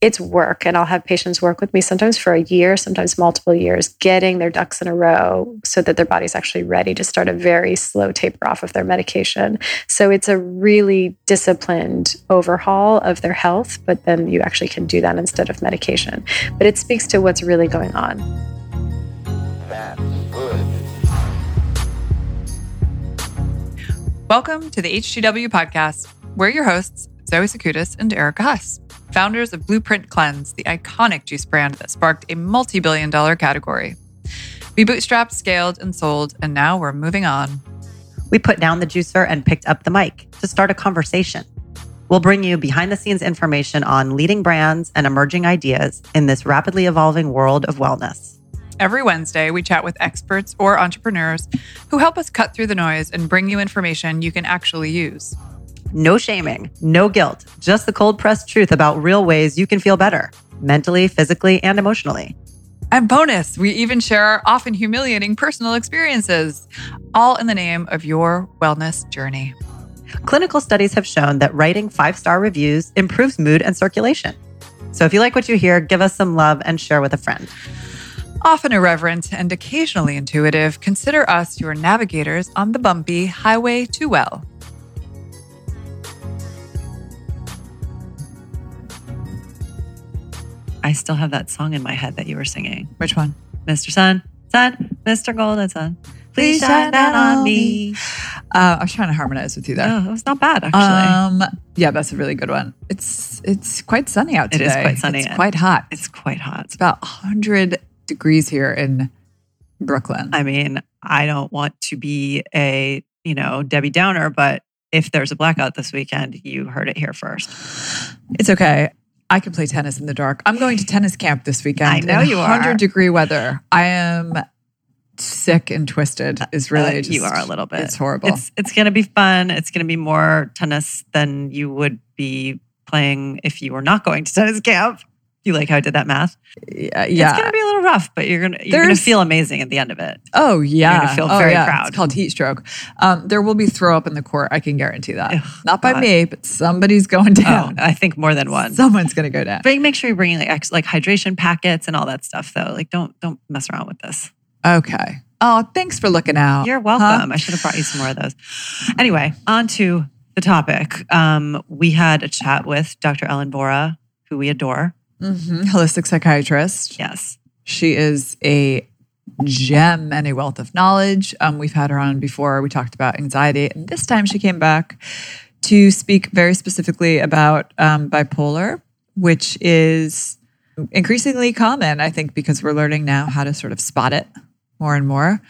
it's work and i'll have patients work with me sometimes for a year sometimes multiple years getting their ducks in a row so that their body's actually ready to start a very slow taper off of their medication. So it's a really disciplined overhaul of their health but then you actually can do that instead of medication. But it speaks to what's really going on. Welcome to the HGW podcast. We're your hosts, Zoe Sakoutis and Erica Huss founders of Blueprint Cleanse, the iconic juice brand that sparked a multi billion dollar category. We bootstrapped, scaled, and sold, and now we're moving on. We put down the juicer and picked up the mic to start a conversation. We'll bring you behind the scenes information on leading brands and emerging ideas in this rapidly evolving world of wellness. Every Wednesday, we chat with experts or entrepreneurs who help us cut through the noise and bring you information you can actually use. No shaming, no guilt, just the cold pressed truth about real ways you can feel better mentally, physically, and emotionally. And bonus, we even share our often humiliating personal experiences, all in the name of your wellness journey. Clinical studies have shown that writing five star reviews improves mood and circulation. So if you like what you hear, give us some love and share with a friend. Often irreverent and occasionally intuitive, consider us your navigators on the bumpy highway to well. I still have that song in my head that you were singing. Which one? Mr. Sun, Sun, Mr. Golden Sun. Please shine that on me. Uh, I was trying to harmonize with you there. Oh, it was not bad actually. Um, yeah, that's a really good one. It's it's quite sunny out today. It is quite sunny. It's quite hot. It's quite hot. It's about 100 degrees here in Brooklyn. I mean, I don't want to be a, you know, Debbie Downer, but if there's a blackout this weekend, you heard it here first. It's okay. I can play tennis in the dark. I'm going to tennis camp this weekend. I know you are. 100 degree weather. I am sick and twisted. Is really Uh, just, you are a little bit. It's horrible. It's it's going to be fun. It's going to be more tennis than you would be playing if you were not going to tennis camp. You like how I did that math? yeah, yeah. It's going to be a little rough, but you're going to you're going to feel amazing at the end of it. Oh yeah, You're gonna feel Oh, very yeah. proud. It's called heat stroke. Um, there will be throw up in the court. I can guarantee that. Ugh, Not by God. me, but somebody's going Oh, down. I think more than one. Someone's going to go down. But make sure you're bringing like ex- like hydration packets and all that stuff though. Like don't don't mess around with this. Okay. Oh, thanks for looking out. You're Huh? welcome. I should have brought you some more of those. Anyway, on to the topic. Um, we had a chat with Dr. Ellen Vora, who we adore. Mhm. Holistic psychiatrist. Yes. She is a gem and a wealth of knowledge. Um, we've had her on before. We talked about anxiety, and this time she came back to speak very specifically about um, bipolar, which is increasingly common, I think, because we're learning now how to sort of spot it more and more.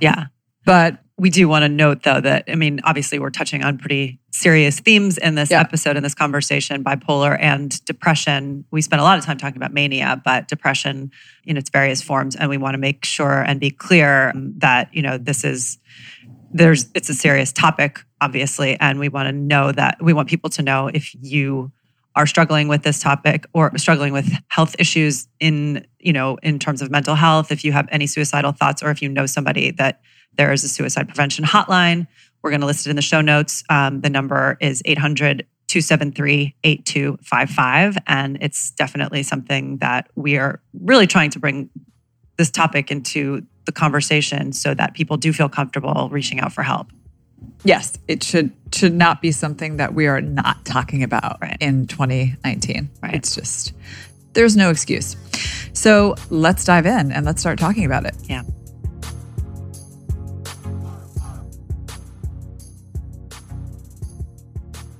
Yeah. But We do want to note though that I mean, obviously we're touching on pretty serious themes in this Yeah. episode, in this conversation, bipolar and depression. We spent a lot of time talking about mania, but depression in its various forms. And we want to make sure and be clear um, that, you know, this is there's it's a serious topic, obviously. And we want to know that we want people to know if you are struggling with this topic or struggling with health issues in, you know, in terms of mental health, if you have any suicidal thoughts or if you know somebody that there is a suicide prevention hotline. We're going to list it in the show notes. Um, the number is 800 273 8255. And it's definitely something that we are really trying to bring this topic into the conversation so that people do feel comfortable reaching out for help. yes, it should should not be something that we are not talking about Right. in 2019. Right. It's just there's no excuse. So let's dive in and let's start talking about it. Yeah.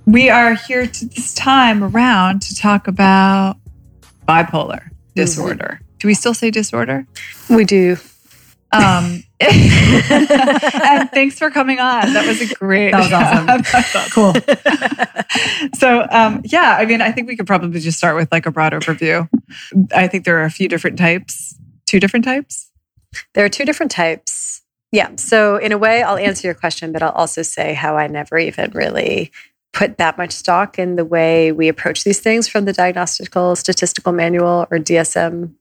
We are here to this time around to talk about bipolar disorder. Do we still say disorder? we do Um, and thanks for coming on. That was a great. That was awesome. That's awesome. Cool. So, um, yeah, I mean, I think we could probably just start with like a broad overview. I think there are a few different types, two different types. There are two different types. Yeah. So, in a way, I'll answer your question, but I'll also say how I never even really put that much stock in the way we approach these things from the Diagnostical Statistical Manual or DSM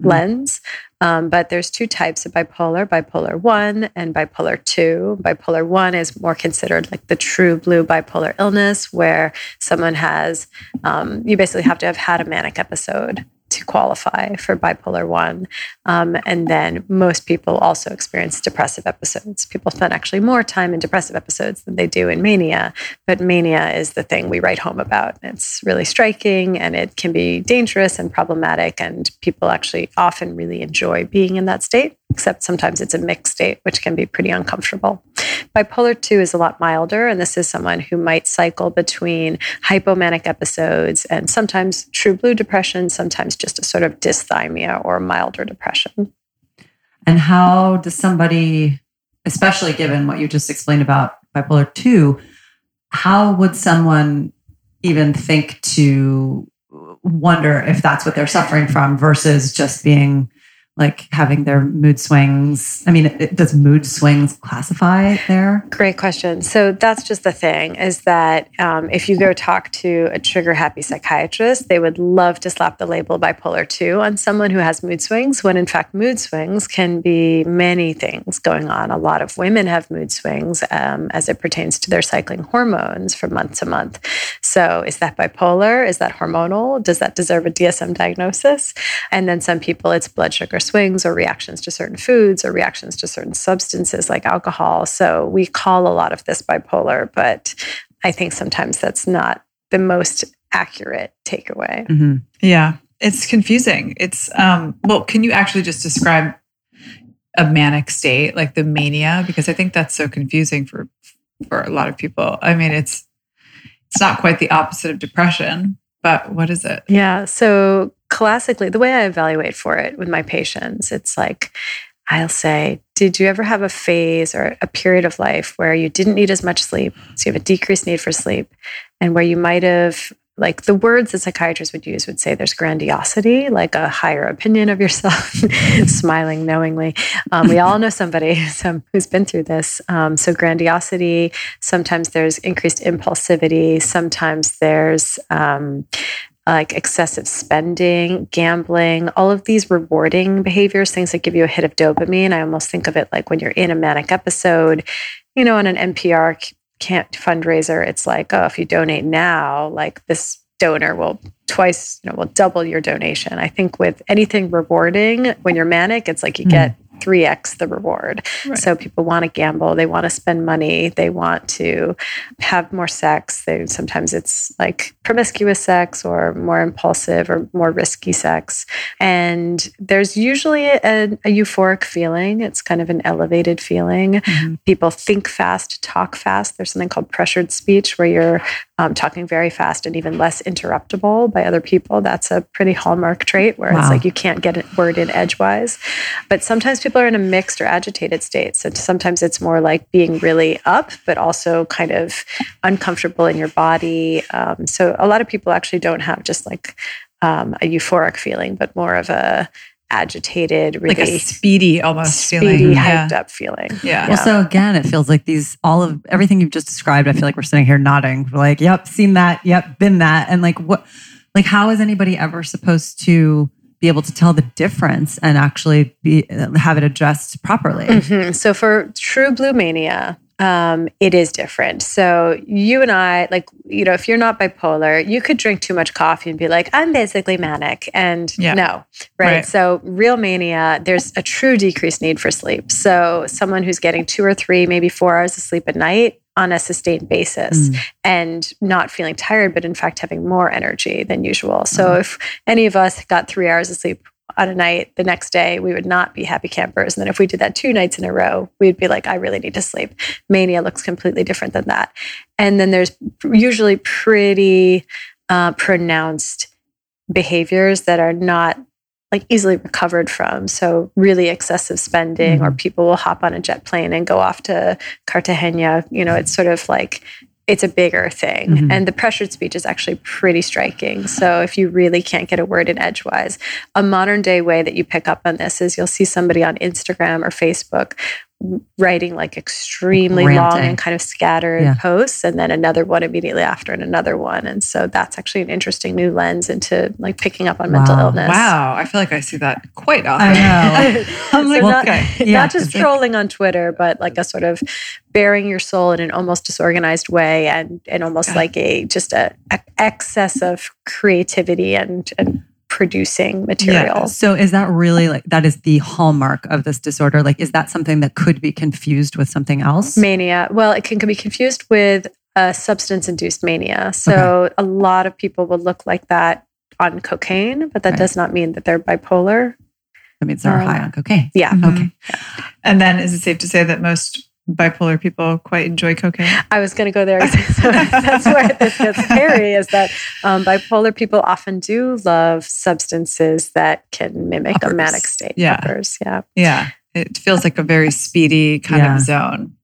lens. Um, but there's two types of bipolar bipolar 1 and bipolar 2. Bipolar 1 is more considered like the true blue bipolar illness, where someone has, um, you basically have to have had a manic episode to qualify for bipolar 1. Um, and then most people also experience depressive episodes. People spend actually more time in depressive episodes than they do in mania, but mania is the thing we write home about. It's really striking and it can be dangerous and problematic, and people actually often really enjoy being in that state except sometimes it's a mixed state, which can be pretty uncomfortable. Bipolar 2 is a lot milder, and this is someone who might cycle between hypomanic episodes and sometimes true blue depression, sometimes just a sort of dysthymia or milder depression. And how does somebody, especially given what you just explained about bipolar 2, how would someone even think to wonder if that's what they're suffering from versus just being like having their mood swings. I mean, it, does mood swings classify there? Great question. So that's just the thing is that um, if you go talk to a trigger happy psychiatrist, they would love to slap the label bipolar 2 on someone who has mood swings, when in fact, mood swings can be many things going on. A lot of women have mood swings um, as it pertains to their cycling hormones from month to month. So is that bipolar? Is that hormonal? Does that deserve a DSM diagnosis? And then some people, it's blood sugar swings or reactions to certain foods or reactions to certain substances like alcohol. So we call a lot of this bipolar, but I think sometimes that's not the most accurate takeaway. Mm-hmm. Yeah, it's confusing. It's, um, well, can you actually just describe a manic state, like the mania? Because I think that's so confusing for for a lot of people. I mean, it's it's not quite the opposite of depression, but what is it? Yeah. So classically, the way I evaluate for it with my patients, it's like I'll say, Did you ever have a phase or a period of life where you didn't need as much sleep? So you have a decreased need for sleep, and where you might have like the words that psychiatrists would use would say there's grandiosity, like a higher opinion of yourself, smiling knowingly. Um, we all know somebody who's been through this. Um, so, grandiosity, sometimes there's increased impulsivity, sometimes there's um, like excessive spending, gambling, all of these rewarding behaviors, things that give you a hit of dopamine. I almost think of it like when you're in a manic episode, you know, on an NPR can't fundraiser, it's like, oh, if you donate now, like this donor will twice, you know, will double your donation. I think with anything rewarding, when you're manic, it's like you mm. get 3x the reward. Right. So people want to gamble, they want to spend money, they want to have more sex. They sometimes it's like promiscuous sex or more impulsive or more risky sex. And there's usually a, a euphoric feeling. It's kind of an elevated feeling. Mm-hmm. People think fast, talk fast. There's something called pressured speech where you're um, talking very fast and even less interruptible by other people. That's a pretty hallmark trait where wow. it's like you can't get a word in edgewise. But sometimes people are in a mixed or agitated state. So sometimes it's more like being really up, but also kind of uncomfortable in your body. Um, so a lot of people actually don't have just like um, a euphoric feeling, but more of a agitated, really like a speedy, almost speedy, feeling. hyped yeah. up feeling. Yeah. Well, so again, it feels like these all of everything you've just described. I feel like we're sitting here nodding. We're like, "Yep, seen that. Yep, been that." And like, what? Like, how is anybody ever supposed to? Be able to tell the difference and actually be have it addressed properly. Mm-hmm. So for true blue mania, um, it is different. So you and I, like, you know, if you're not bipolar, you could drink too much coffee and be like, I'm basically manic. And yeah. no, right? right? So real mania, there's a true decreased need for sleep. So someone who's getting two or three, maybe four hours of sleep at night on a sustained basis mm. and not feeling tired, but in fact having more energy than usual. So mm. if any of us got three hours of sleep on a night the next day, we would not be happy campers. And then if we did that two nights in a row, we'd be like, I really need to sleep. Mania looks completely different than that. And then there's usually pretty uh, pronounced behaviors that are not like easily recovered from. So really excessive spending, mm-hmm. or people will hop on a jet plane and go off to Cartagena. You know, it's sort of like it's a bigger thing. Mm-hmm. And the pressured speech is actually pretty striking. So if you really can't get a word in edgewise, a modern day way that you pick up on this is you'll see somebody on Instagram or Facebook writing like extremely long and kind of scattered Yeah. posts and then another one immediately after and another one and so that's actually an interesting new lens into like picking up on mental illness Wow, I feel like I see that quite often. I know. I'm like, So not, okay. Yeah, not just trolling on Twitter, but like a sort of bearing your soul in an almost disorganized way and and almost Yeah. like a just a, a excess of creativity and and producing material. So is that really like that is the hallmark of this disorder? Like, is that something that could be confused with something else? Mania. Well, it can be confused with a substance induced mania. So a lot of people will look like that on cocaine, but that Right. does not mean that they're bipolar. That means they're Um, high on cocaine. Yeah. Mhm. Okay. And then is it safe to say that most bipolar people quite enjoy cocaine? I was going to go there. so that's where this gets scary is that um, bipolar people often do love substances that can mimic Uppers. a manic state. Yeah. Uppers, yeah. Yeah. It feels like a very speedy kind Yeah. of zone.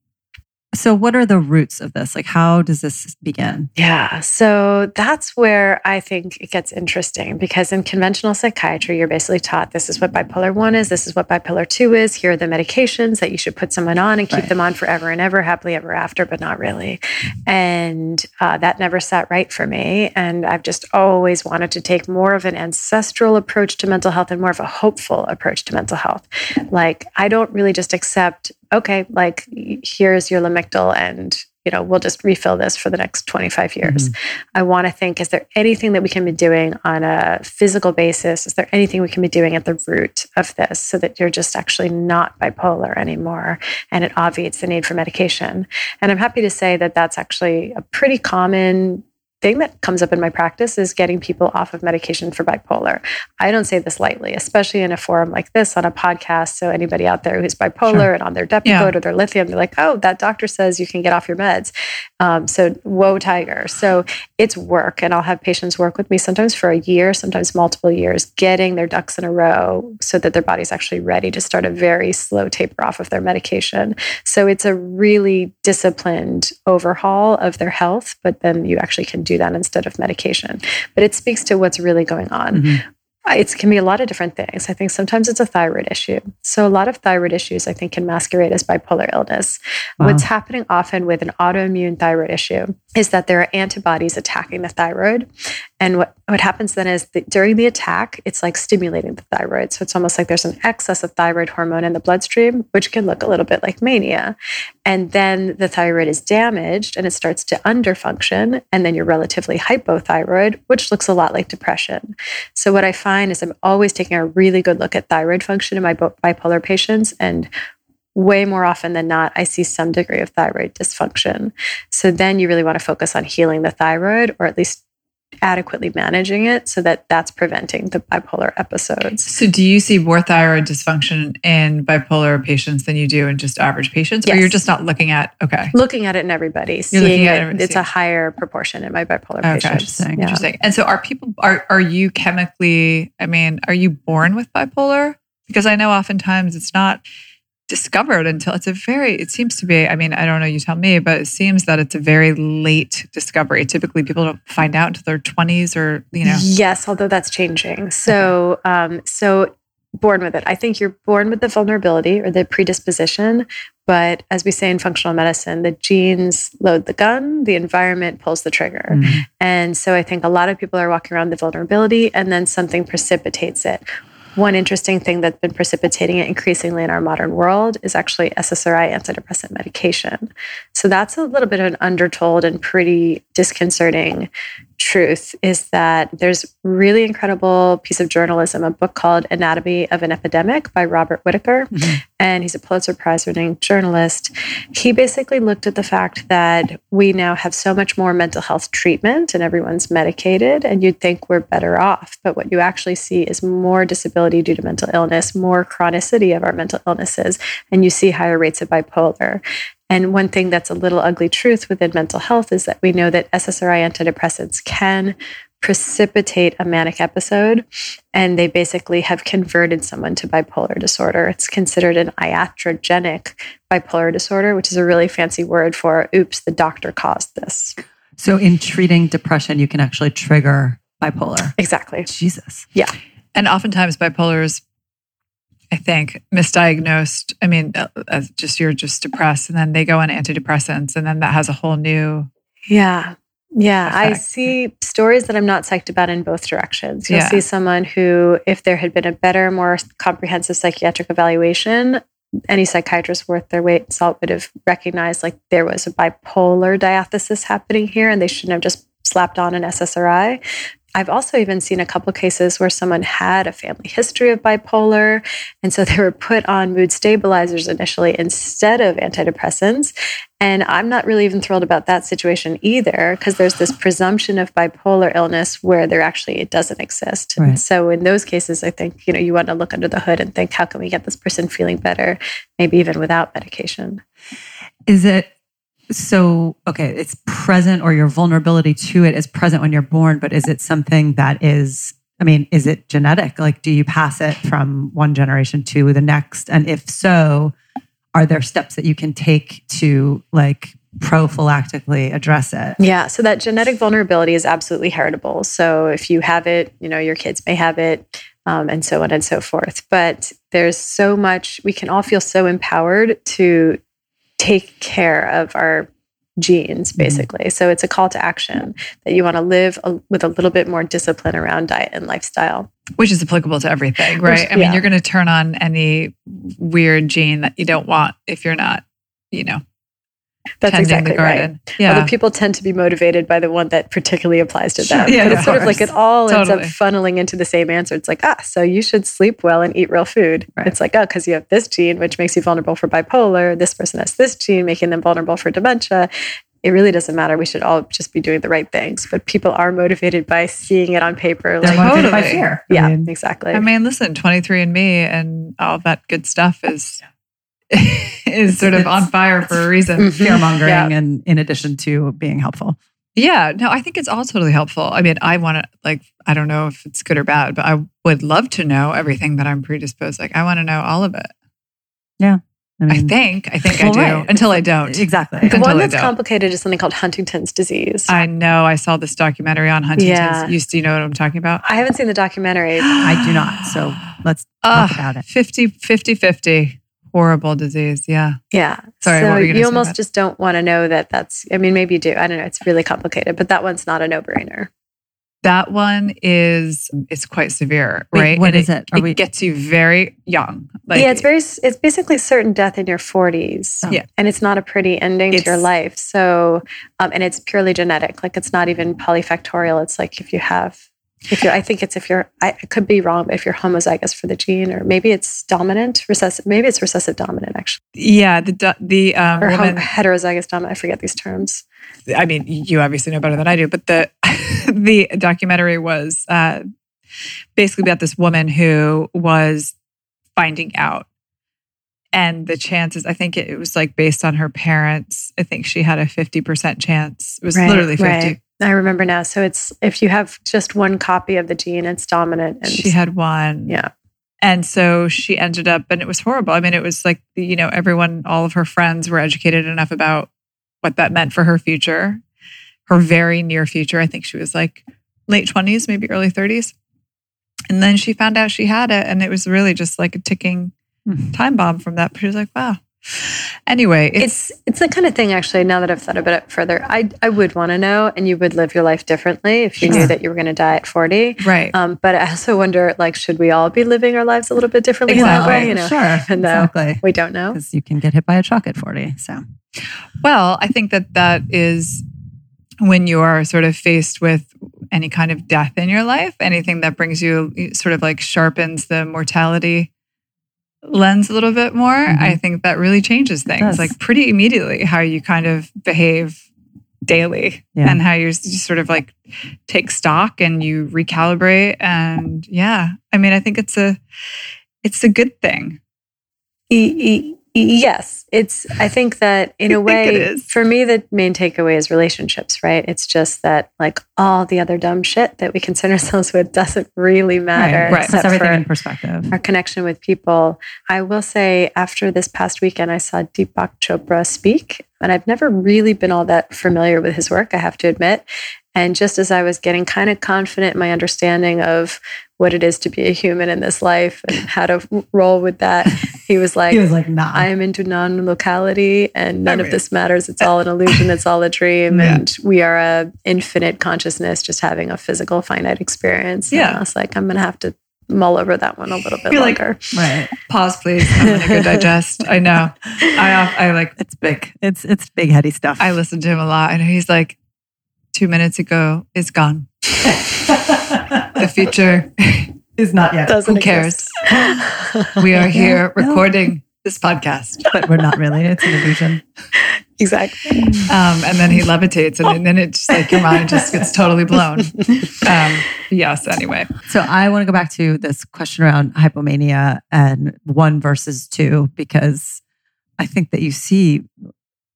So what are the roots of this? Like, how does this begin? Yeah. So that's where I think it gets interesting because in conventional psychiatry, you're basically taught this is what bipolar one is, this is what bipolar two is. Here are the medications that you should put someone on and keep Right. them on forever and ever, happily ever after, but not really. And uh, that never sat right for me. And I've just always wanted to take more of an ancestral approach to mental health and more of a hopeful approach to mental health. Like, I don't really just accept, okay, like, here's your Lamictal and you know, we'll just refill this for the next 25 years. Mm-hmm. I want to think, is there anything that we can be doing on a physical basis? Is there anything we can be doing at the root of this so that you're just actually not bipolar anymore and it obviates the need for medication? And I'm happy to say that that's actually a pretty common thing that comes up in my practice is getting people off of medication for bipolar. I don't say this lightly, especially in a forum like this on a podcast. So anybody out there who's bipolar Sure. and on their Depakote Yeah. or their lithium, they're like, oh, that doctor says you can get off your meds. Um, so whoa, tiger. So it's work, and I'll have patients work with me sometimes for a year, sometimes multiple years, getting their ducks in a row so that their body's actually ready to start a very slow taper off of their medication. So it's a really disciplined overhaul of their health, but then you actually can do that instead of medication. But it speaks to what's really going on. Mhm. It can be a lot of different things. I think sometimes it's a thyroid issue. So a lot of thyroid issues, I think, can masquerade as bipolar illness. Wow. What's happening often with an autoimmune thyroid issue is that there are antibodies attacking the thyroid. And what, what happens then is that during the attack, it's like stimulating the thyroid. So it's almost like there's an excess of thyroid hormone in the bloodstream, which can look a little bit like mania. And then the thyroid is damaged and it starts to underfunction. And then you're relatively hypothyroid, which looks a lot like depression. So what I find is I'm always taking a really good look at thyroid function in my bipolar patients. And way more often than not, I see some degree of thyroid dysfunction. So then you really want to focus on healing the thyroid or at least adequately managing it so that that's preventing the bipolar episodes. So, do you see more thyroid dysfunction in bipolar patients than you do in just average patients? Or you're just not looking at, okay. Looking at it in everybody, You're seeing looking at it, everybody, it's a higher proportion in my bipolar Okay, patients. interesting, Yeah. Interesting. And so, are people are are you chemically? I mean, are you born with bipolar? Because I know oftentimes it's not discovered until it's a very. It seems to be. I mean, I don't know. You tell me, but it seems that it's a very late discovery. Typically, people don't find out until their twenties or you know. Yes, although that's changing. So, um, so born with it. I think you're born with the vulnerability or the predisposition. But as we say in functional medicine, the genes load the gun, the environment pulls the trigger. Mhm. And so I think a lot of people are walking around the vulnerability and then something precipitates it. One interesting thing that's been precipitating it increasingly in our modern world is actually SSRI antidepressant medication. So that's a little bit of an undertold and pretty disconcerting truth is that there's really incredible piece of journalism, a book called Anatomy of an Epidemic by Robert Whitaker. Mhm. And he's a Pulitzer Prize winning journalist. He basically looked at the fact that we now have so much more mental health treatment and everyone's medicated, and you'd think we're better off. But what you actually see is more disability due to mental illness, more chronicity of our mental illnesses, and you see higher rates of bipolar. And one thing that's a little ugly truth within mental health is that we know that SSRI antidepressants can precipitate a manic episode and they basically have converted someone to bipolar disorder. It's considered an iatrogenic bipolar disorder, which is a really fancy word for oops, the doctor caused this. So, in treating depression, you can actually trigger bipolar. Exactly. Jesus. Yeah. And oftentimes, bipolar is I think misdiagnosed. I mean, uh, as just you're just depressed, and then they go on antidepressants, and then that has a whole new. Yeah. Yeah, I see stories that I'm not psyched about in both directions. You'll Yeah. see someone who, if there had been a better, more comprehensive psychiatric evaluation, any psychiatrist worth their weight in salt would have recognized like there was a bipolar diathesis happening here and they shouldn't have just slapped on an SSRI. I've also even seen a couple cases where someone had a family history of bipolar. And so they were put on mood stabilizers initially instead of antidepressants. And I'm not really even thrilled about that situation either, because there's this presumption of bipolar illness where there actually it doesn't exist. Right. And so in those cases, I think, you know, you want to look under the hood and think, how can we get this person feeling better, maybe even without medication? Is it so okay, it's present or your vulnerability to it is present when you're born, but is it something that is I mean, is it genetic? Like do you pass it from one generation to the next? And if so, are there steps that you can take to like prophylactically address it? Yeah, so that genetic vulnerability is absolutely heritable. So if you have it, you know, your kids may have it, um, and so on and so forth. But there's so much, we can all feel so empowered to take care of our genes, mm-hmm. basically. So it's a call to action that you want to live a, with a little bit more discipline around diet and lifestyle. which is applicable to everything, right? I mean, you're going to turn on any weird gene that you don't want if you're not, you know, That's exactly the right. Yeah. Although people tend to be motivated by the one that particularly applies to Sure. them. Yeah, but it's sort of like it all ends up funneling into the same answer. It's like, ah, so you should sleep well and eat real food. Right. It's like, oh, because you have this gene, which makes you vulnerable for bipolar. This person has this gene, making them vulnerable for dementia. It really doesn't matter. We should all just be doing the right things. But people are motivated by seeing it on paper. They're Like, motivated by Totally. fear. I yeah, mean, exactly. I mean, listen, 23andMe and all that good stuff is is sort of on fire for a reason. Mhm. fear mongering Yeah. and in addition to being helpful. Yeah, no, I think it's all totally helpful. I mean, I want to like I don't know if it's good or bad, but I would love to know everything that I'm predisposed. Like I want to know all of it. Yeah. I mean, think I think Well, I do right. until I don't. exactly. the Until one that's complicated is something called Huntington's disease. I know. I saw this documentary on Huntington's. Yeah. You, do you know what I'm talking about? I haven't seen the documentary. I do not. So let's talk Ugh, about it. 50, 50, 50. Horrible disease. Yeah. Yeah. Sorry, So what were you you, say almost about- just don't want to know that that's, I mean, maybe you do. I don't know. It's really complicated, but that one's not a no brainer. That one is it's quite severe, Wait, right? what And is it? Are it we- gets you very young. Like yeah, it's very, it's basically certain death in your 40s. Oh. Yeah. And it's not a pretty ending to your life. So, um, and it's purely genetic. Like it's not even polyfactorial. It's like if you have, if you're, I think it's if you're, I, could be wrong, but if you're homozygous for the gene, or maybe it's dominant, recessive, maybe it's recessive dominant actually, yeah. The the um, or woman. heterozygous dominant. I forget these terms. I mean, you obviously know better than I do, but the the documentary was uh, basically about this woman who was finding out, and the chances. I think it, it was like based on her parents. I think she had a fifty percent chance. It was Right, literally fifty. Right. I remember now. So it's if you have just one copy of the gene, it's dominant. And She had one. yeah, And so she ended up, and it was horrible. I mean, it was like, you know, everyone, all of her friends were educated enough about what that meant for her future, her very near future. I think she was like late 20s, maybe early 30s. And then she found out she had it, and it was really just like a ticking Mhm. time bomb from that. She was like, wow. Anyway, it's, it's it's the kind of thing. Actually, now that I've thought about it further, I I would want to know, and you would live your life differently if you Sure. knew that you were going to die at forty. right. Um, but I also wonder, like, should we all be living our lives a little bit differently in that Exactly. way? You know, sure. even though Exactly. we don't know. Because you can get hit by a truck at 40. So Well, I think that that is when you are sort of faced with any kind of death in your life, anything that brings you sort of like sharpens the mortality lens a little bit more. Mhm. I think that really changes things like pretty immediately how you kind of behave daily Yeah. and how you you sort of like take stock and you recalibrate and yeah i mean i think it's a it's a good thing E- e- Yes, it's. I think that in a way, for me, the main takeaway is relationships. Right? It's just that like all the other dumb shit that we concern ourselves with doesn't really matter. right. Puts except everything for in perspective. our connection with people. I will say, after this past weekend, I saw Deepak Chopra speak, and I've never really been all that familiar with his work. I have to admit. And just as I was getting kind of confident in my understanding of what it is to be a human in this life and how to roll with that, he was like, He was like, nah. I am into non locality and none I of this matters. It's all an illusion. It's all a dream. Yeah. And we are a infinite consciousness just having a physical finite experience. And Yeah. I was like, I'm going to have to mull over that one a little bit You're like- longer. right. Pause, please. I'm gonna go digest. I know. I I like. It's big. It's it's big heady stuff. I listen to him a lot. I know he's like, two minutes ago is gone. The future. is not yet, Doesn't Who cares? We are here No. recording this podcast. but we're not really. It's an illusion. exactly. Um, and then he levitates, and, then it's just like your mind just gets totally blown. Um, yes. Anyway. So I want to go back to this question around hypomania and one versus two because I think that you see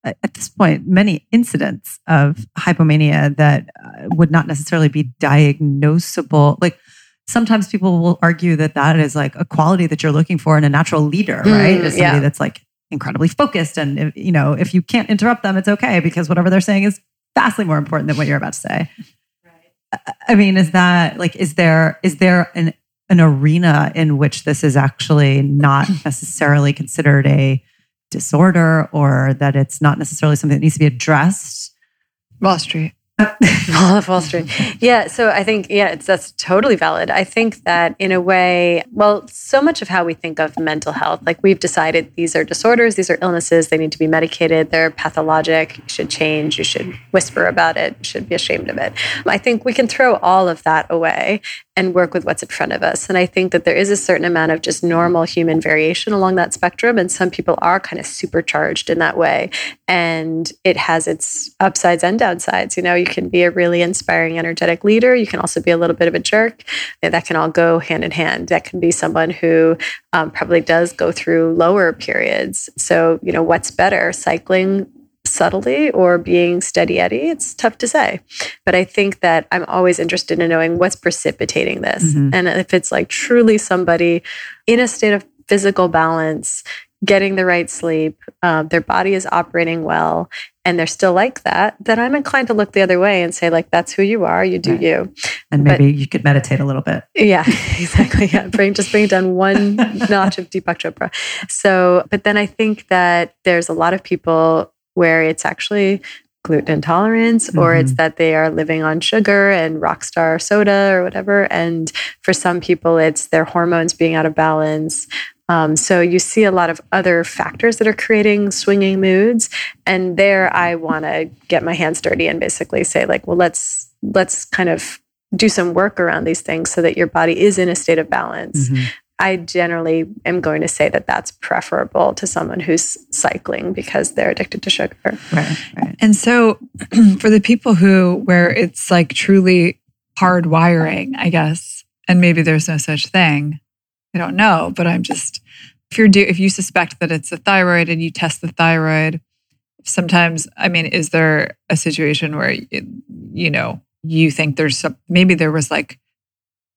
at this point many incidents of hypomania that uh, would not necessarily be diagnosable. Like sometimes people will argue that that is like a quality that you're looking for in a natural leader, right? Mm, Is somebody yeah. that's like incredibly focused and if, you know if you can't interrupt them, it's okay because whatever they're saying is vastly more important than what you're about to say. right. I mean, is that like, is there is there an an arena in which this is actually not necessarily considered a disorder, or that it's not necessarily something that needs to be addressed? Wall Street. All of Wall Street. Yeah. So I think, yeah, it's that's totally valid. I think that in a way, well, so much of how we think of mental health, like we've decided these are disorders, these are illnesses, they need to be medicated, they're pathologic, you should change, you should whisper about it, you should be ashamed of it. I think we can throw all of that away and work with what's in front of us. And I think that there is a certain amount of just normal human variation along that spectrum. And some people are kind of supercharged in that way. And it has its upsides and downsides. You know, you can be a really inspiring, energetic leader. You can also be a little bit of a jerk. That can all go hand in hand. That can be someone who um, probably does go through lower periods. So, you know, what's better, cycling subtly or being steady Eddie? It's tough to say. But I think that I'm always interested in knowing what's precipitating this. Mhm. And if it's like truly somebody in a state of physical balance, getting the right sleep, um, their body is operating well, and they're still like that, then I'm inclined to look the other way and say, like, that's who you are, you do Right. you. And But- maybe you could meditate a little bit. Yeah, exactly. Yeah, bring just bring down one notch of Deepak Chopra. So, but then I think that there's a lot of people where it's actually gluten intolerance, or it's that they are living on sugar and rockstar soda or whatever. And for some people, it's their hormones being out of balance. Um, so you see a lot of other factors that are creating swinging moods, and there I want to get my hands dirty and basically say like, well, let's let's kind of do some work around these things so that your body is in a state of balance. Mhm. I generally am going to say that that's preferable to someone who's cycling because they're addicted to sugar. Right, right. And so, for the people who, where it's like truly hard wiring, I guess, and maybe there's no such thing, I don't know, but I'm just, if you're, do, if you suspect that it's a thyroid and you test the thyroid, sometimes, I mean, is there a situation where, it, you know, you think there's some, maybe there was like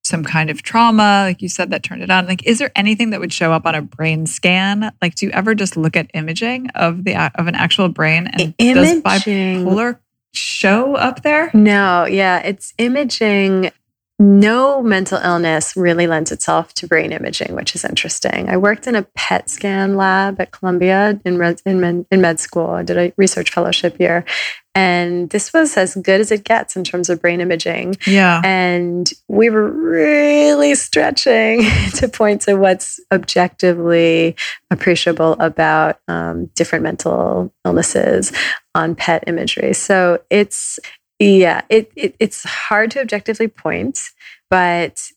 some kind of trauma, like you said, that turned it on? Like, is there anything that would show up on a brain scan? Like, do you ever just look at imaging of the of an actual brain and does bipolar show up there? No, yeah, it's imaging. No mental illness really lends itself to brain imaging, which is interesting. I worked in a PET scan lab at Columbia in, res- in, med, in med school. I did a research fellowship year. And this was as good as it gets in terms of brain imaging. Yeah. And we were really stretching to point to what's objectively appreciable about um, different mental illnesses on PET imagery. So it's, yeah, it, it it's hard to objectively point, but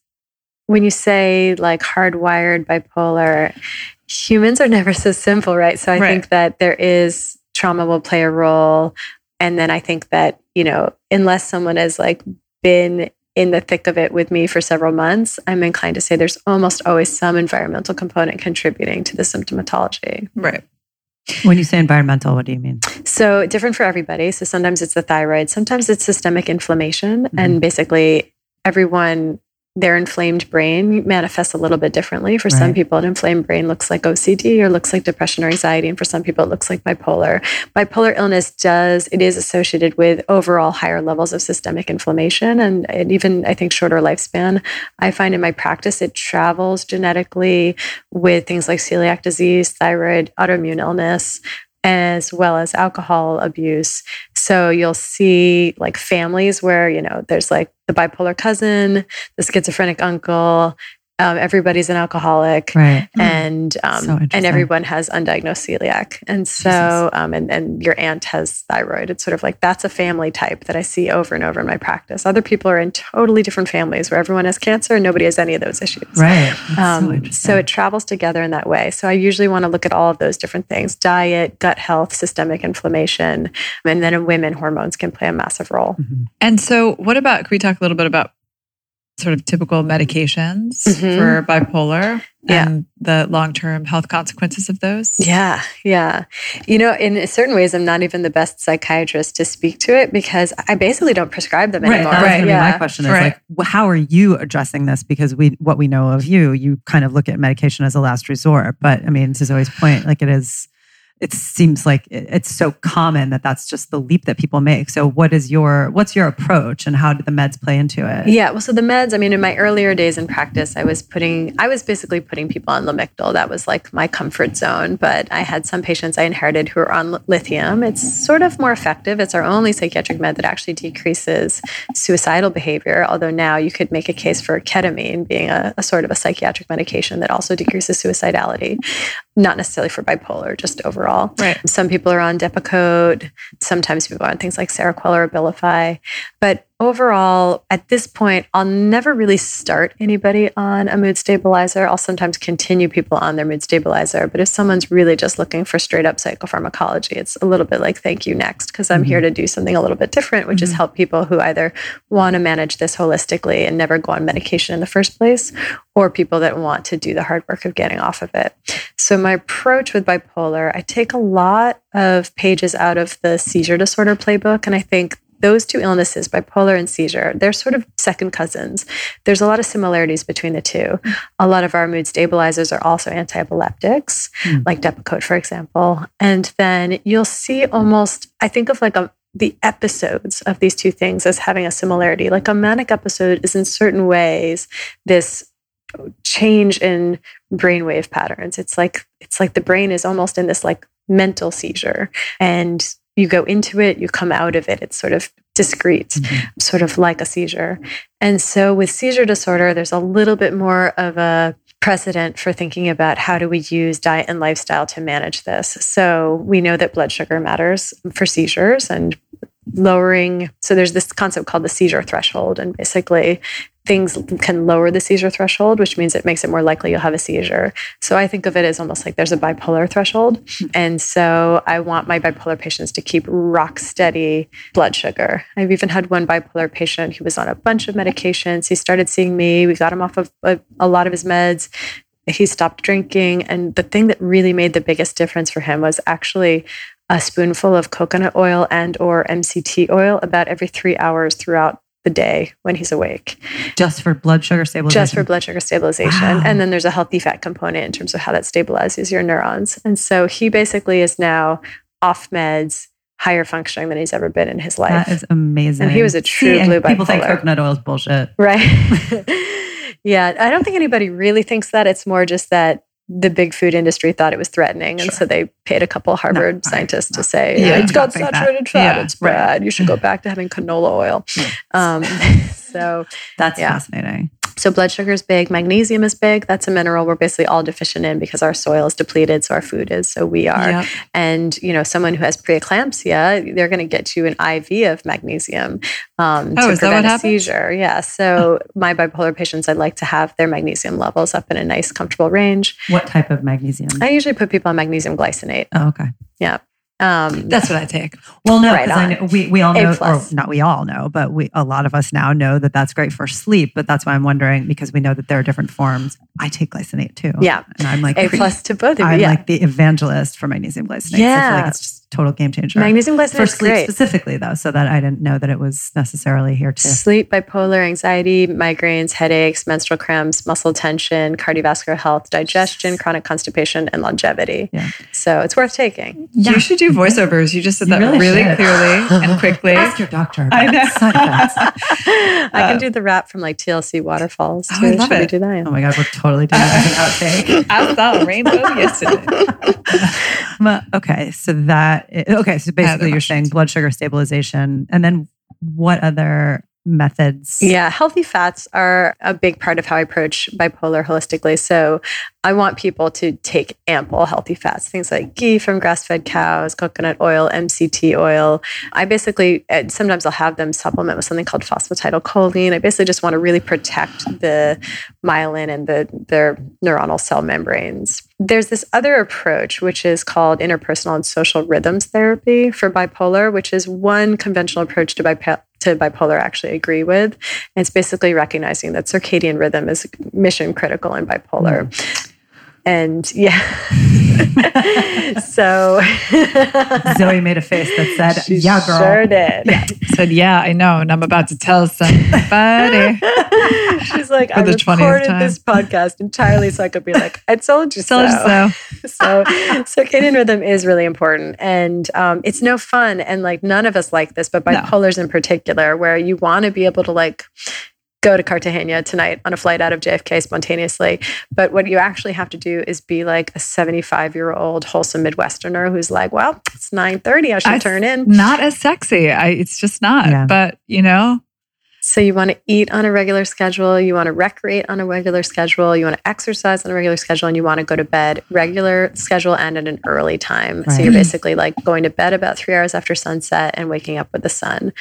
when you say like hardwired bipolar, humans are never so simple, right? So I Right. think that there is trauma will play a role. And then I think that, you know, unless someone has like been in the thick of it with me for several months, I'm inclined to say there's almost always some environmental component contributing to the symptomatology. Right. When you say environmental, what do you mean? So different for everybody. So sometimes it's the thyroid, sometimes it's systemic inflammation, Mhm. and basically everyone their inflamed brain manifests a little bit differently. For some people, an inflamed brain looks like OCD or looks like depression or anxiety, and for some people, it looks like bipolar. Bipolar illness does it is associated with overall higher levels of systemic inflammation and, and even I think shorter lifespan. I find in my practice it travels genetically with things like celiac disease, thyroid, autoimmune illness, as well as alcohol abuse. So you'll see like families where, you know, there's like the bipolar cousin, the schizophrenic uncle, um, everybody's an alcoholic. Right. And um. So and everyone has undiagnosed celiac, and so um, and and your aunt has thyroid. It's sort of like that's a family type that I see over and over in my practice. Other people are in totally different families where everyone has cancer and nobody has any of those issues. Right. That's so Um, so it travels together in that way. So I usually want to look at all of those different things diet, gut health, systemic inflammation, and then in women, hormones can play a massive role. Mhm. And so, what about? Can we talk a little bit about sort of typical medications Mhm. for bipolar Yeah. and the long-term health consequences of those? Yeah, yeah. You know, in certain ways, I'm not even the best psychiatrist to speak to it because I basically don't prescribe them Right. anymore. Right. to be my question is Right. like, how are you addressing this? Because we, what we know of you, you kind of look at medication as a last resort. But I mean, to Zoe's point, like it is, it seems like it's so common that that's just the leap that people make. So what is your, what's your approach and how do the meds play into it? Yeah, well, so the meds, I mean, in my earlier days in practice, I was putting, I was basically putting people on Lamictal. That was like my comfort zone. But I had some patients I inherited who are on lithium. It's sort of more effective. It's our only psychiatric med that actually decreases suicidal behavior. Although now you could make a case for ketamine being a, a sort of a psychiatric medication that also decreases suicidality, not necessarily for bipolar, just overall. Right. Some people are on Depakote. Sometimes people are on things like Seroquel or Abilify. But overall, at this point, I'll never really start anybody on a mood stabilizer. I'll sometimes continue people on their mood stabilizer. But if someone's really just looking for straight up psychopharmacology, it's a little bit like, thank you, next, because I'm here mm-hmm. to do something a little bit different, which is mm-hmm. help people who either want to manage this holistically and never go on medication in the first place, or people that want to do the hard work of getting off of it. So, my approach with bipolar, I take a lot of pages out of the seizure disorder playbook, and I think those two illnesses, bipolar and seizure, they're sort of second cousins. There's a lot of similarities between the two. A lot of our mood stabilizers are also anti epileptics, Mm. like Depakote, for example. And then you'll see almost, I think of like a the episodes of these two things as having a similarity. Like a manic episode is in certain ways this change in brainwave patterns. It's like it's like the brain is almost in this like mental seizure and you go into it, you come out of it. It's sort of discrete, Mhm. sort of like a seizure. And so with seizure disorder, there's a little bit more of a precedent for thinking about how do we use diet and lifestyle to manage this. So we know that blood sugar matters for seizures and lowering so there's this concept called the seizure threshold and basically things can lower the seizure threshold which means it makes it more likely you'll have a seizure. So i think of it as almost like there's a bipolar threshold. Hmm. And so i want my bipolar patients to keep rock steady blood sugar. I've even had one bipolar patient who was on a bunch of medications. He started seeing me. We got him off of a, a lot of his meds. He stopped drinking. And the thing that really made the biggest difference for him was actually a spoonful of coconut oil and or MCT oil about every 3 hours throughout the day when he's awake Just for blood sugar stabilization. just for blood sugar stabilization Wow. and then there's a healthy fat component in terms of how that stabilizes your neurons and so he basically is now off meds higher functioning than he's ever been in his life That is amazing. And he was a true See, blue People think coconut oil is bullshit. right yeah i don't think anybody really thinks that it's more just that the big food industry thought it was threatening and so they paid a couple of harvard right, scientists no. to say Yeah, it's got saturated fat Yeah, it's right. bad you should go back to having canola oil um, so That's Yeah. fascinating. So blood sugar is big magnesium is big that's a mineral we're basically all deficient in because our soil is depleted so our food is so we are Yep. and you know someone who has preeclampsia they're going to get you an iv of magnesium um, Oh, to is that what prevent a happens? seizure yeah so my bipolar patients i'd like to have their magnesium levels up in a nice comfortable range What type of magnesium? i usually put people on magnesium glycinate oh, okay. yeah Um, That's what I take. Well, no, Right I know we, we all know, or not we all know, but we a lot of us now know that that's great for sleep. But that's why I'm wondering because we know that there are different forms. I take glycinate too. Yeah. and I'm like a plus to both of you. I'm yeah. like the evangelist for magnesium glycinate. So I feel Yeah. like it's just total game changer. Magnesium glycinate for sleep great. specifically, though, so that I didn't know that it was necessarily here to Sleep, bipolar, anxiety, migraines, headaches, menstrual cramps, muscle tension, cardiovascular health, digestion, chronic constipation, and longevity. Yeah. So it's worth taking. Yeah. You should do voiceovers. You just said You that really really, clearly and quickly. Ask your doctor. I know. I can uh, do the rap from like TLC Waterfalls too. Oh, I love Should we do that? Oh my god, we're totally doing that as an outtake. I saw a rainbow yesterday. Okay, so that i- okay, so basically you're saying blood sugar stabilization, and then what other methods? Yeah, healthy fats are a big part of how I approach bipolar holistically. So I want people to take ample healthy fats, things like ghee from grass fed cows, coconut oil, MCT oil. I basically, uh, sometimes I'll have them supplement with something called phosphatidylcholine. I basically just want to really protect the myelin and the, their neuronal cell membranes. There's this other approach, which is called interpersonal and social rhythms therapy for bipolar, which is one conventional approach to bipolar to bipolar I actually agree with. And it's basically recognizing that circadian rhythm is mission critical in bipolar. Hmm. And yeah. so Zoe made a face that said, She "Yeah, girl." Sure did. Said, yeah, I know. And I'm about to tell somebody. She's like, I recorded this podcast entirely so I could be like, I told you Told you so. so. so circadian rhythm is really important and um, it's no fun and like none of us like this but No. bipolars in particular where you want to be able to like go to cartagena tonight on a flight out of jfk spontaneously but what you actually have to do is be like a 75 year old wholesome midwesterner who's like well it's 9.30 i should I- turn in Not as sexy. I, it's just not. Yeah. But, you know, So you want to eat on a regular schedule, you want to recreate on a regular schedule, you want to exercise on a regular schedule, and you want to go to bed regular schedule and at an early time. So you're basically like going to bed about three hours after sunset and waking up with the sun.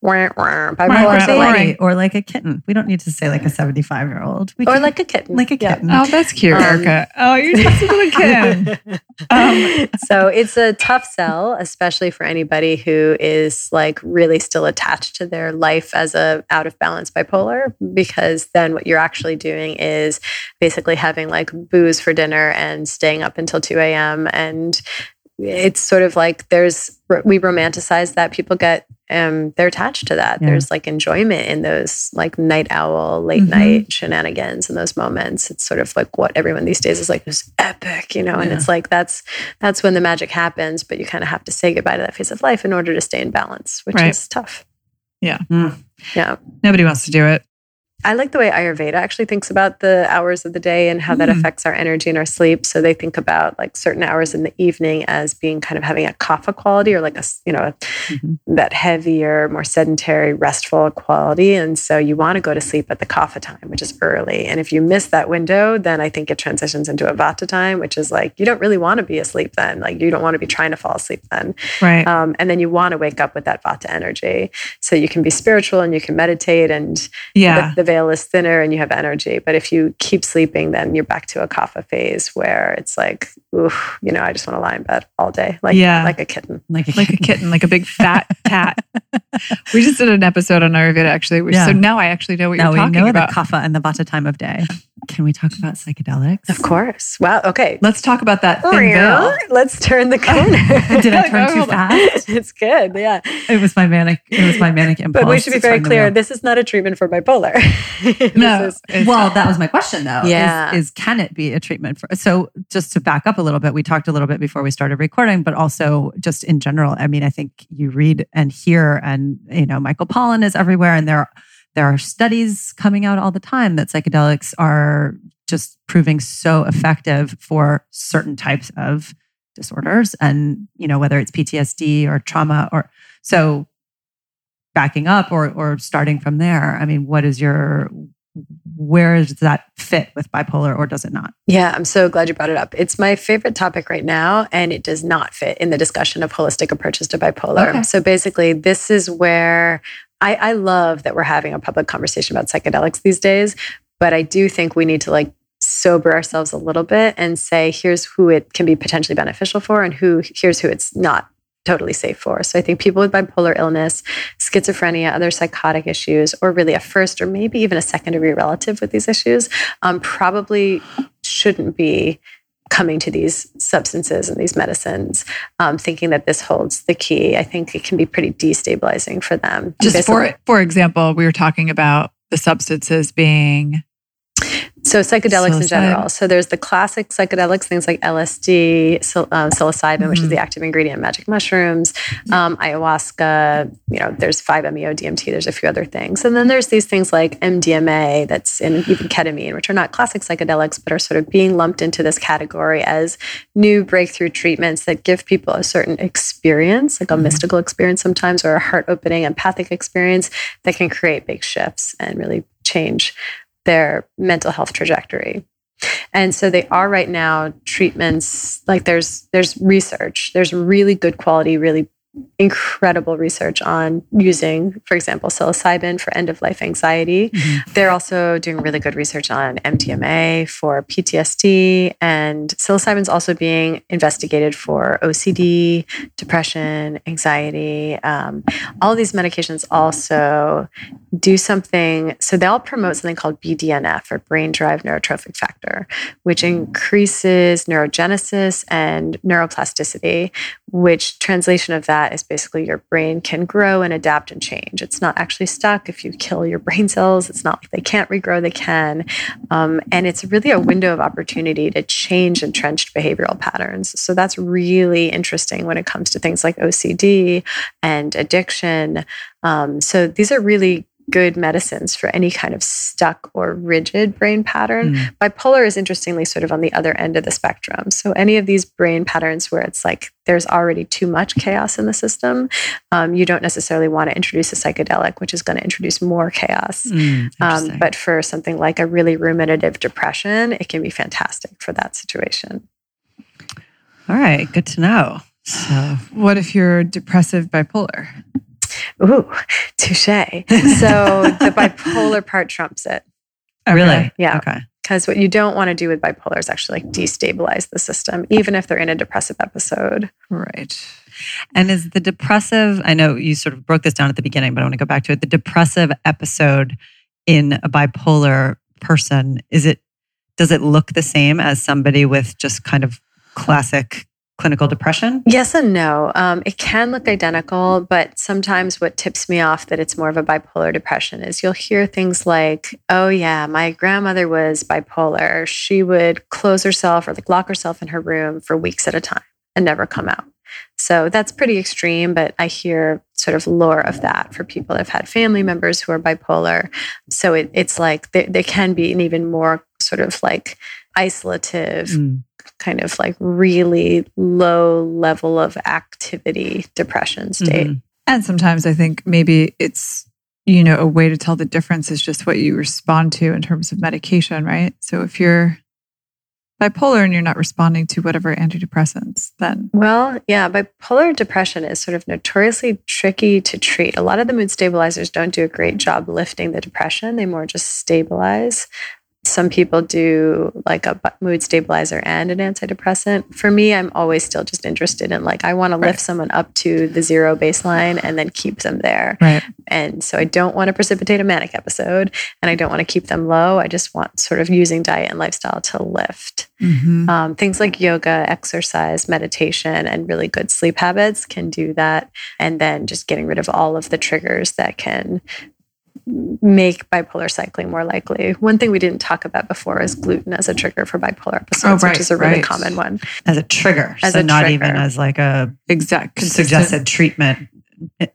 Wah, wah. Bipolar Right, like- or like a kitten. We don't need to say like a 75 year old. or like a kitten. like a Yeah. kitten. oh, that's cute, Um, Erica. Oh, you're just a little kid. Um, so it's a tough sell, especially for anybody who is like really still attached to their life as a out of balance bipolar, because then what you're actually doing is basically having like booze for dinner and staying up until 2 a.m. And it's sort of like there's we romanticize that people get um they're attached to that Yeah. there's like enjoyment in those like night owl late Mhm. night shenanigans in those moments it's sort of like what everyone these days is like this epic you know and Yeah. it's like that's that's when the magic happens but you kind of have to say goodbye to that phase of life in order to stay in balance which Right. is tough Mm. Yeah nobody wants to do it. I like the way Ayurveda actually thinks about the hours of the day and how that Mm. affects our energy and our sleep. So they think about like certain hours in the evening as being kind of having a kapha quality or like a, you know, Mhm. that heavier, more sedentary, restful quality. And so you want to go to sleep at the kapha time, which is early. And if you miss that window, then I think it transitions into a vata time, which is like you don't really want to be asleep then. Like you don't want to be trying to fall asleep then. Right. Um, and then you want to wake up with that vata energy. So you can be spiritual and you can meditate and yeah. the, the veil is thinner and you have energy. But if you keep sleeping, then you're back to a kapha phase where it's like, oof, you know, I just want to lie in bed all day, like Yeah. like a kitten. Like a like a kitten, like a big fat cat. we just did an episode on Ayurveda actually. Which, Yeah. So now I actually know what now you're we talking know about. the kapha and the vata time of day. Can we talk about psychedelics? Of course. Wow. Okay. Let's talk about that oh, thin veil. Let's turn the corner. Did I turn too fast? it's good. Yeah. It was my manic. It was my manic impulse. But we should be very clear. This is not a treatment for bipolar. No, is- well, that was my question though. is- Yeah. Is, can it be a treatment for so just to back up a little bit, we talked a little bit before we started recording, but also just in general. I mean, I think you read and hear and you know, Michael Pollan is everywhere and there there are studies coming out all the time that psychedelics are just proving so effective for certain types of disorders and you know whether it's PTSD or trauma or so backing up or or starting from there i mean what is your where does that fit with bipolar or does it not Yeah, I'm so glad you brought it up. It's my favorite topic right now, and it does not fit in the discussion of holistic approaches to bipolar. Okay. So basically, this is where I, I love that we're having a public conversation about psychedelics these days, but I do think we need to like sober ourselves a little bit and say, here's who it can be potentially beneficial for, and who here's who it's not totally safe for. So I think people with bipolar illness, schizophrenia, other psychotic issues, or really a first or maybe even a secondary relative with these issues, um, probably shouldn't be coming to these substances and these medicines um, thinking that this holds the key i think it can be pretty destabilizing for them just for for example we were talking about the substances being so psychedelics in general. So there's the classic psychedelics, things like LSD, sil- um, psilocybin, mm-hmm. which is the mm-hmm. active ingredient, magic mushrooms, um, ayahuasca. You know, there's 5-MeO DMT. There's a few other things, and then there's these things like MDMA, that's in even ketamine, which are not classic psychedelics, but are sort of being lumped into this category as new breakthrough treatments that give people a certain experience, like a mm-hmm. mystical experience sometimes, or a heart-opening empathic experience that can create big shifts and really change their mental health trajectory. And so they are right now treatments like there's there's research. There's really good quality, really incredible research on using, for example, psilocybin for end of life anxiety. Mm-hmm. They're also doing really good research on MDMA for PTSD, and psilocybin is also being investigated for OCD, depression, anxiety. Um, all these medications also do something. So they'll promote something called BDNF or brain derived neurotrophic factor, which increases neurogenesis and neuroplasticity, which translation of that that is basically your brain can grow and adapt and change. It's not actually stuck. If you kill your brain cells, it's not like they can't regrow, they can. Um, and it's really a window of opportunity to change entrenched behavioral patterns. So that's really interesting when it comes to things like OCD and addiction. Um, so these are really good medicines for any kind of stuck or rigid brain pattern. Mm. Bipolar is interestingly sort of on the other end of the spectrum. So, any of these brain patterns where it's like there's already too much chaos in the system, um, you don't necessarily want to introduce a psychedelic, which is going to introduce more chaos. Mm, um, but for something like a really ruminative depression, it can be fantastic for that situation. All right, good to know. So, what if you're depressive bipolar? Ooh, touche. So the bipolar part trumps it. Okay. Really? Yeah. Okay. Because what you don't want to do with bipolar is actually like destabilize the system, even if they're in a depressive episode. Right. And is the depressive, I know you sort of broke this down at the beginning, but I want to go back to it. The depressive episode in a bipolar person, is it, does it look the same as somebody with just kind of classic clinical depression? Yes and no. Um, it can look identical, but sometimes what tips me off that it's more of a bipolar depression is you'll hear things like, oh, yeah, my grandmother was bipolar. She would close herself or like lock herself in her room for weeks at a time and never come out. So that's pretty extreme, but I hear sort of lore of that for people that have had family members who are bipolar. So it, it's like they, they can be an even more sort of like isolative, mm. Kind of like really low level of activity depression state. Mm-hmm. And sometimes I think maybe it's, you know, a way to tell the difference is just what you respond to in terms of medication, right? So if you're bipolar and you're not responding to whatever antidepressants, then. Well, yeah, bipolar depression is sort of notoriously tricky to treat. A lot of the mood stabilizers don't do a great job lifting the depression, they more just stabilize some people do like a mood stabilizer and an antidepressant. For me, I'm always still just interested in like I want to lift someone up to the zero baseline and then keep them there. Right. And so I don't want to precipitate a manic episode and I don't want to keep them low. I just want sort of using diet and lifestyle to lift. Mm-hmm. Um, things like yoga, exercise, meditation, and really good sleep habits can do that. And then just getting rid of all of the triggers that can make bipolar cycling more likely. One thing we didn't talk about before is gluten as a trigger for bipolar episodes, oh, right, which is a really right. common one. As a trigger, as so a not trigger. even as like a exact suggested treatment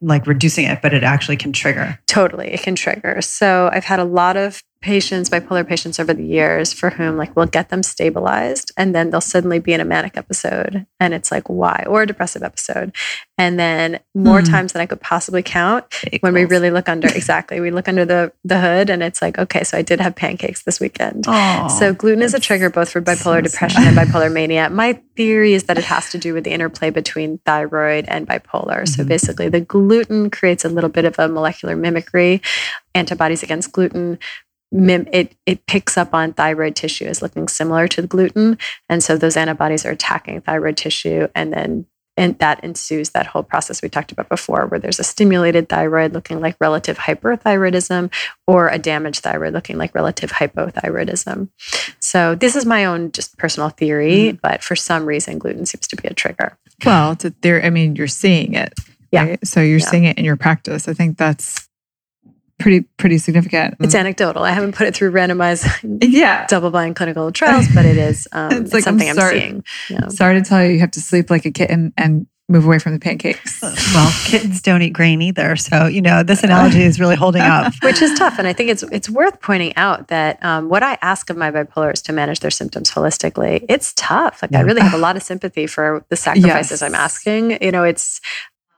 like reducing it, but it actually can trigger. Totally, it can trigger. So I've had a lot of patients, bipolar patients over the years for whom like we'll get them stabilized and then they'll suddenly be in a manic episode and it's like why or a depressive episode. And then more mm. times than I could possibly count when we really look under exactly we look under the the hood and it's like okay so I did have pancakes this weekend. Oh, so gluten is a trigger both for bipolar so depression and bipolar mania. My theory is that it has to do with the interplay between thyroid and bipolar. Mm-hmm. So basically the gluten creates a little bit of a molecular mimicry antibodies against gluten it it picks up on thyroid tissue as looking similar to the gluten, and so those antibodies are attacking thyroid tissue and then and that ensues that whole process we talked about before, where there's a stimulated thyroid looking like relative hyperthyroidism or a damaged thyroid looking like relative hypothyroidism. So this is my own just personal theory, mm. but for some reason, gluten seems to be a trigger. Well, it's a theory. I mean, you're seeing it. Yeah. Right? So you're yeah. seeing it in your practice. I think that's pretty pretty significant. It's anecdotal. I haven't put it through randomized, yeah, double blind clinical trials, but it is um, it's, like, something I'm, sorry, I'm seeing. Yeah. Sorry to tell you, you have to sleep like a kitten and move away from the pancakes. Well, kittens don't eat grain either, so you know this analogy is really holding up, which is tough. And I think it's it's worth pointing out that um, what I ask of my bipolar is to manage their symptoms holistically. It's tough. Like yeah. I really have a lot of sympathy for the sacrifices yes. I'm asking. You know, it's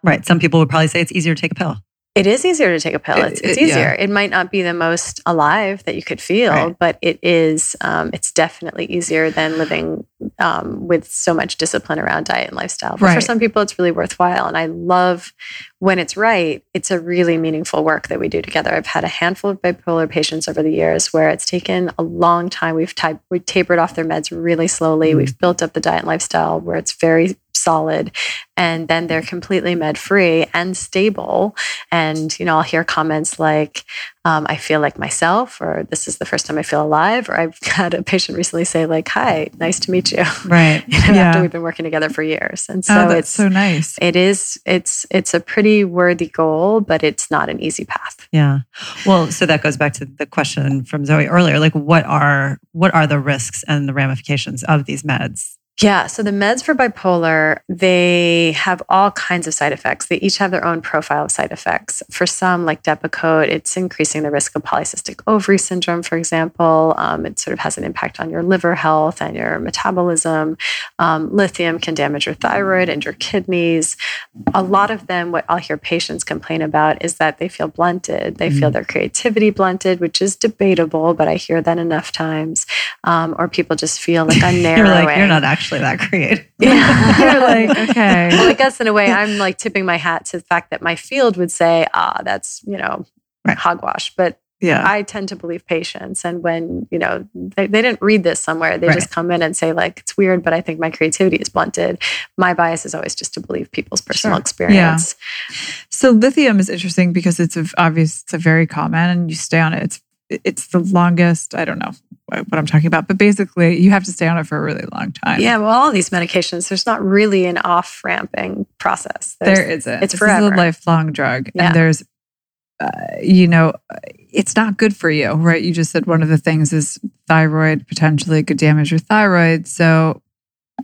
right. Some people would probably say it's easier to take a pill. It is easier to take a pill. It's, it's easier. Yeah. It might not be the most alive that you could feel, right. but it is. Um, it's definitely easier than living um, with so much discipline around diet and lifestyle. But right. for some people, it's really worthwhile. And I love when it's right. It's a really meaningful work that we do together. I've had a handful of bipolar patients over the years where it's taken a long time. We've typed, we tapered off their meds really slowly. Mm. We've built up the diet and lifestyle where it's very solid and then they're completely med free and stable. And you know i'll hear comments like um, i feel like myself or this is the first time i feel alive or i've had a patient recently say like hi nice to meet you. Right. You know, yeah. after we've been working together for years. And so oh, it's so nice. it is it's it's a pretty worthy goal but it's not an easy path. Yeah. Well so that goes back to the question from zoe earlier like what are what are the risks and the ramifications of these meds yeah. So the meds for bipolar, they have all kinds of side effects. They each have their own profile of side effects. For some, like Depakote, it's increasing the risk of polycystic ovary syndrome, for example. Um, it sort of has an impact on your liver health and your metabolism. Um, lithium can damage your thyroid and your kidneys. A lot of them, what I'll hear patients complain about is that they feel blunted. They mm-hmm. feel their creativity blunted, which is debatable, but I hear that enough times. Um, or people just feel like I'm narrowing. you're like, you're not actually actually that creative. Yeah. You're like, okay. Well, I guess in a way, I'm like tipping my hat to the fact that my field would say, ah, that's, you know, right. hogwash. But yeah. I tend to believe patients. And when, you know, they, they didn't read this somewhere, they right. just come in and say, like, it's weird, but I think my creativity is blunted. My bias is always just to believe people's personal sure. experience. Yeah. So lithium is interesting because it's obvious, it's a very common and you stay on it. It's it's the longest, I don't know, what I'm talking about. But basically, you have to stay on it for a really long time. Yeah, well, all these medications, there's not really an off ramping process. There's, there isn't. It's this forever. Is a lifelong drug, yeah. and there's, uh, you know, it's not good for you, right? You just said one of the things is thyroid potentially could damage your thyroid. So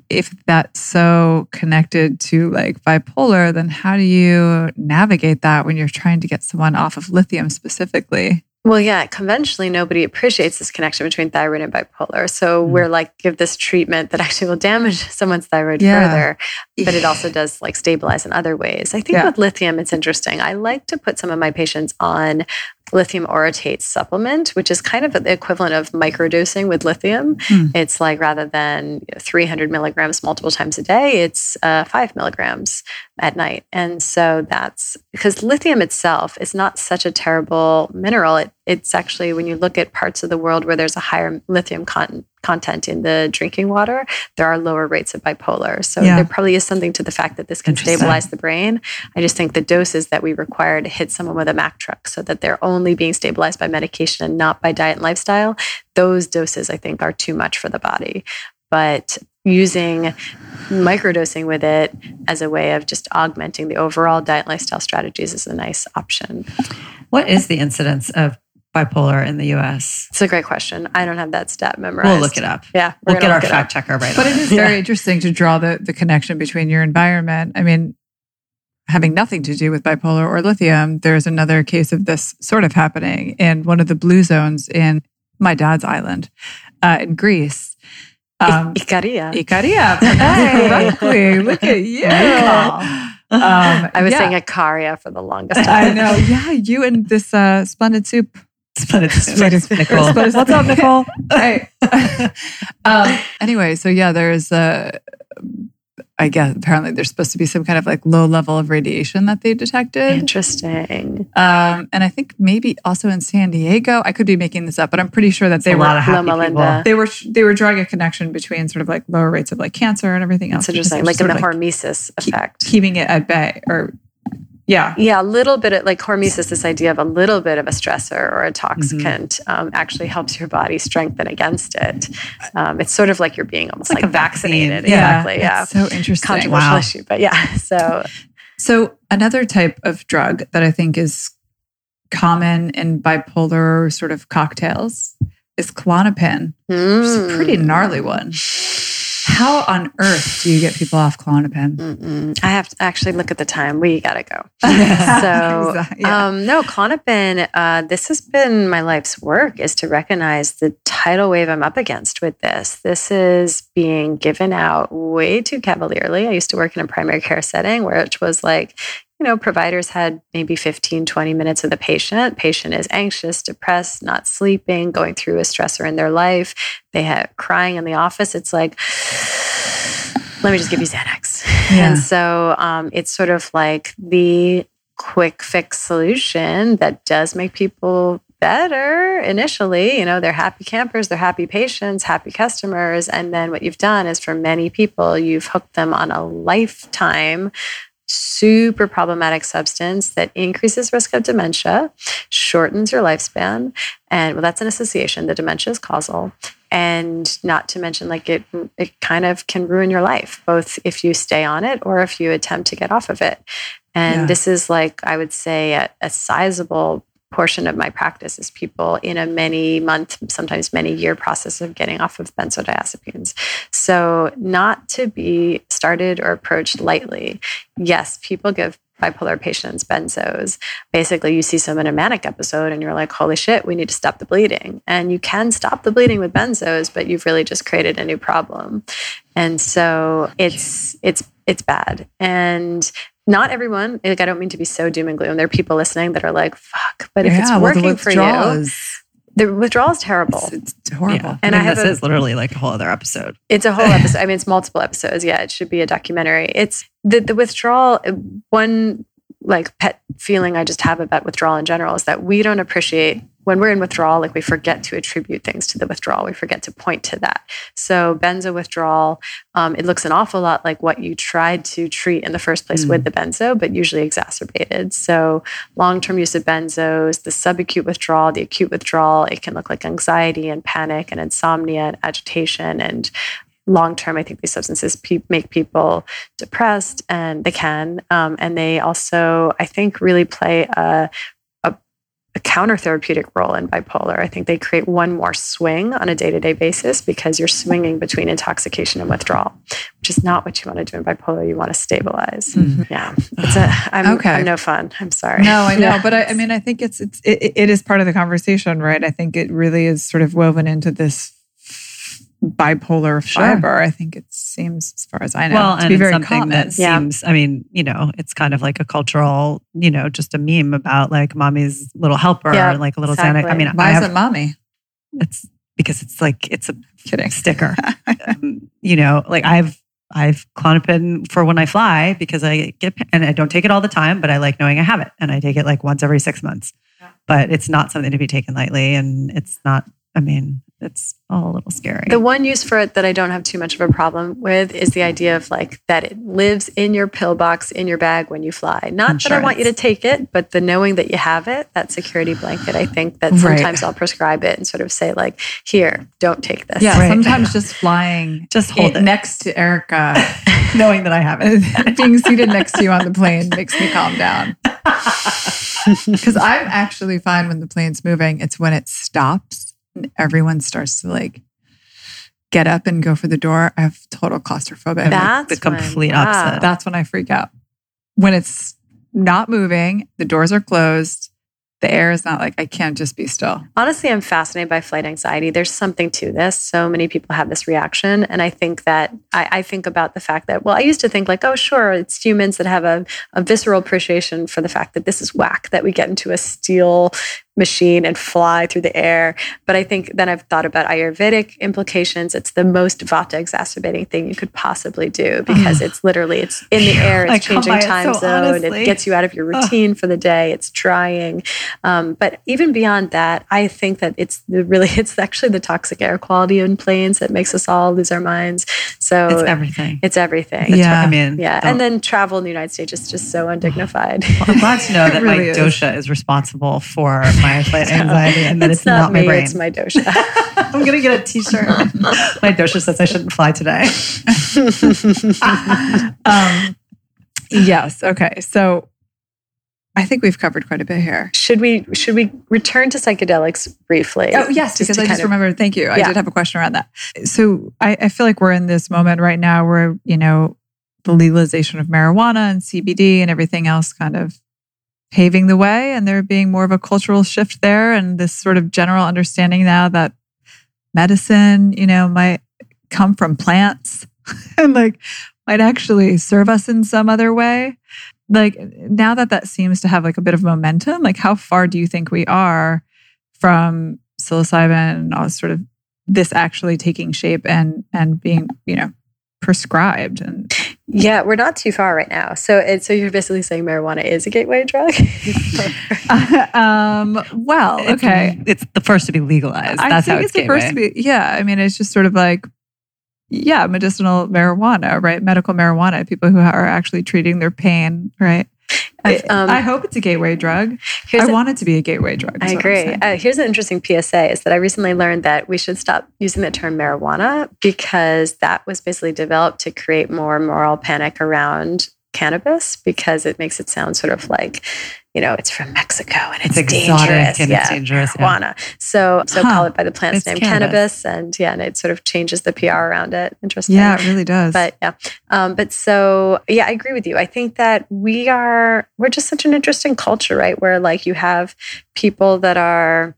if that's so connected to like bipolar, then how do you navigate that when you're trying to get someone off of lithium specifically? Well, yeah, conventionally, nobody appreciates this connection between thyroid and bipolar. So mm. we're like, give this treatment that actually will damage someone's thyroid yeah. further, but it also does like stabilize in other ways. I think yeah. with lithium, it's interesting. I like to put some of my patients on lithium orotate supplement, which is kind of the equivalent of microdosing with lithium. Mm. It's like rather than you know, 300 milligrams multiple times a day, it's uh, five milligrams at night. And so that's because lithium itself is not such a terrible mineral. It, it's actually, when you look at parts of the world where there's a higher lithium content, content in the drinking water, there are lower rates of bipolar. So yeah. there probably is something to the fact that this can stabilize the brain. I just think the doses that we require to hit someone with a Mack truck so that they're only being stabilized by medication and not by diet and lifestyle, those doses I think are too much for the body. But using microdosing with it as a way of just augmenting the overall diet lifestyle strategies is a nice option. What is the incidence of bipolar in the US? It's a great question. I don't have that stat memorized. We'll look it up. Yeah. We'll get our fact checker right But on. it is very yeah. interesting to draw the, the connection between your environment. I mean, having nothing to do with bipolar or lithium, there's another case of this sort of happening in one of the blue zones in my dad's island uh, in Greece. Um, Ikaria. Ikaria. Correctly. Look at you. Um, I was yeah. saying Icaria for the longest time. I know. Yeah, you and this uh, splendid soup. Splendid soup. Nicole. What's up, Nicole? hey. um, anyway, so yeah, there's a I guess apparently there's supposed to be some kind of like low level of radiation that they detected. Interesting. Um, and I think maybe also in San Diego. I could be making this up, but I'm pretty sure that they a were lot of happy Loma people. Linda. they were they were drawing a connection between sort of like lower rates of like cancer and everything else. That's because interesting. Like in sort the of, hormesis keep- effect. keeping it at bay or yeah. Yeah, a little bit of like hormesis, this idea of a little bit of a stressor or a toxicant Mm-hmm. um, actually helps your body strengthen against it. Um, it's sort of like you're being almost like like, vaccine. vaccinated. Yeah, Exactly. Yeah. So interesting. Controversial Wow. issue, but yeah. So So another type of drug that I think is common in bipolar sort of cocktails is Klonopin, which is a pretty mm, gnarly one. How on earth do you get people off Klonopin? mm-mm. I have to actually look at the time. We gotta go. so Exactly, yeah. um, no, Klonopin. Uh, this has been my life's work is to recognize the tidal wave I'm up against with this. This is being given out way too cavalierly. I used to work in a primary care setting where it was like. You know, providers had maybe 15, 20 minutes with the patient. Patient is anxious, depressed, not sleeping, going through a stressor in their life. They had crying in the office. It's like, let me just give you Xanax. Yeah. And so um, it's sort of like the quick fix solution that does make people better initially. You know, they're happy campers, they're happy patients, happy customers. And then what you've done is for many people, you've hooked them on a lifetime super problematic substance that increases risk of dementia, shortens your lifespan, and well, that's an association. The dementia is causal, and not to mention, like it, it kind of can ruin your life, both if you stay on it or if you attempt to get off of it. And Yeah. this is like I would say a, a sizable portion of my practice is people in a many month, sometimes many year process of getting off of benzodiazepines. So, not to be started or approached lightly. Yes, people give bipolar patients benzos. Basically, you see some in a manic episode and you're like, holy shit, we need to stop the bleeding. And you can stop the bleeding with benzos, but you've really just created a new problem. And so it's it's it's bad. And not everyone, like I don't mean to be so doom and gloom. There are people listening that are like, fuck, but if it's well, working for you, the withdrawal is terrible. It's, it's horrible. Yeah. And I I mean, have this a- is literally like a whole other episode. It's a whole episode. I mean, it's multiple episodes. Yeah, it should be a documentary. It's the the withdrawal. One like pet feeling I just have about withdrawal in general is that we don't appreciate when we're in withdrawal. Like we forget to attribute things to the withdrawal. We forget to point to that. So benzo withdrawal, um, it looks an awful lot like what you tried to treat in the first place with the benzo, but usually exacerbated. So long term use of benzos, the subacute withdrawal, the acute withdrawal, it can look like anxiety and panic and insomnia and agitation and long term, I think these substances pe- make people depressed, and they can. Um, and they also, I think, really play a, a, a counter therapeutic role in bipolar. I think they create one more swing on a day to day basis because you're swinging between intoxication and withdrawal, which is not what you want to do in bipolar. You want to stabilize. Mm-hmm. Yeah, it's a. I'm, Okay. I'm no fun. I'm sorry. No, I know, Yeah. but I, I mean, I think it's it's it, it is part of the conversation, right? I think it really is sort of woven into this bipolar Sure. fiber. I think it seems, as far as I know, well, to and be it's very something common. that Yeah. seems, I mean, you know, it's kind of like a cultural, you know, just a meme about like mommy's little helper, Yeah, like a little exactly. Xanax. I mean, Why I is it mommy? it's because it's like, it's a Kidding. sticker. um, you know, like I've, I've Klonopin for when I fly because I get, and I don't take it all the time, but I like knowing I have it. And I take it like once every six months. But it's not something to be taken lightly. And it's not, I mean, it's all a little scary. The one use for it that I don't have too much of a problem with is the idea of like that it lives in your pill box, in your bag when you fly. Not that I want you to take it, but the knowing that you have it, that security blanket, I think that Right. sometimes I'll prescribe it and sort of say, like, here, don't take this. Yeah, Right. sometimes just flying Just hold it. next to Erica, knowing that I have it. being seated next to you on the plane makes me calm down. Because I'm actually fine when the plane's moving. It's when it stops and everyone starts to like get up and go for the door. I have total claustrophobia. That's the complete when- opposite. That's when I freak out. When it's not moving, the doors are closed, the air is not like, I can't just be still. Honestly, I'm fascinated by flight anxiety. There's something to this. So many people have this reaction. And I think that I, I think about the fact that, well, I used to think like, oh, sure, it's humans that have a, a visceral appreciation for the fact that this is whack, that we get into a steel machine and fly through the air. But I think then I've thought about Ayurvedic implications. It's the most vata exacerbating thing you could possibly do because it's literally it's in the air, it's changing by it time so zone, honestly. it gets you out of your routine for the day, it's drying. Um, but even beyond that, I think that it's the really it's actually the toxic air quality in planes that makes us all lose our minds. So It's everything. it's everything. Yeah. I mean, Yeah, don't- and then travel in the United States is just so undignified. I'm glad to know that really my is. dosha is responsible for my anxiety and that it's, not, me, my brain. it's my dosha. I'm gonna get a T-shirt. my dosha says I shouldn't fly today. Um, yes. Okay. So I think we've covered quite a bit here. should we should we return to psychedelics briefly? Oh, yes, because I just of- remembered. Thank you. I did have a question around that. So I, I feel like we're in this moment right now where, you know, the legalization of marijuana and CBD and everything else kind of paving the way and there being more of a cultural shift there and this sort of general understanding now that medicine, you know, might come from plants and like might actually serve us in some other way. Like now that that seems to have like a bit of momentum, like how far do you think we are from psilocybin and all sort of this actually taking shape and and being, you know, prescribed and Yeah, we're not too far right now. So it, so you're basically saying marijuana is a gateway drug? um well, okay. It's, the first to be legalized. I That's think how it's it's, the first to be yeah. I mean, it's just sort of like yeah, medicinal marijuana, right? Medical marijuana, people who are actually treating their pain, right? I, um, I hope it's a gateway drug. I a- want it to be a gateway drug. I agree. Uh, here's an interesting PSA is that I recently learned that we should stop using the term marijuana because that was basically developed to create more moral panic around cannabis because it makes it sound sort of like, you know, it's from Mexico and it's, It's dangerous. and yeah, it's dangerous. yeah. marijuana. So so Huh. call it by the plant's It's name, cannabis. cannabis. and yeah, and it sort of changes the PR around it. Interesting. yeah, it really does. But yeah, um, but so yeah, I agree with you. I think that we are we're just such an interesting culture, right? Where like you have people that are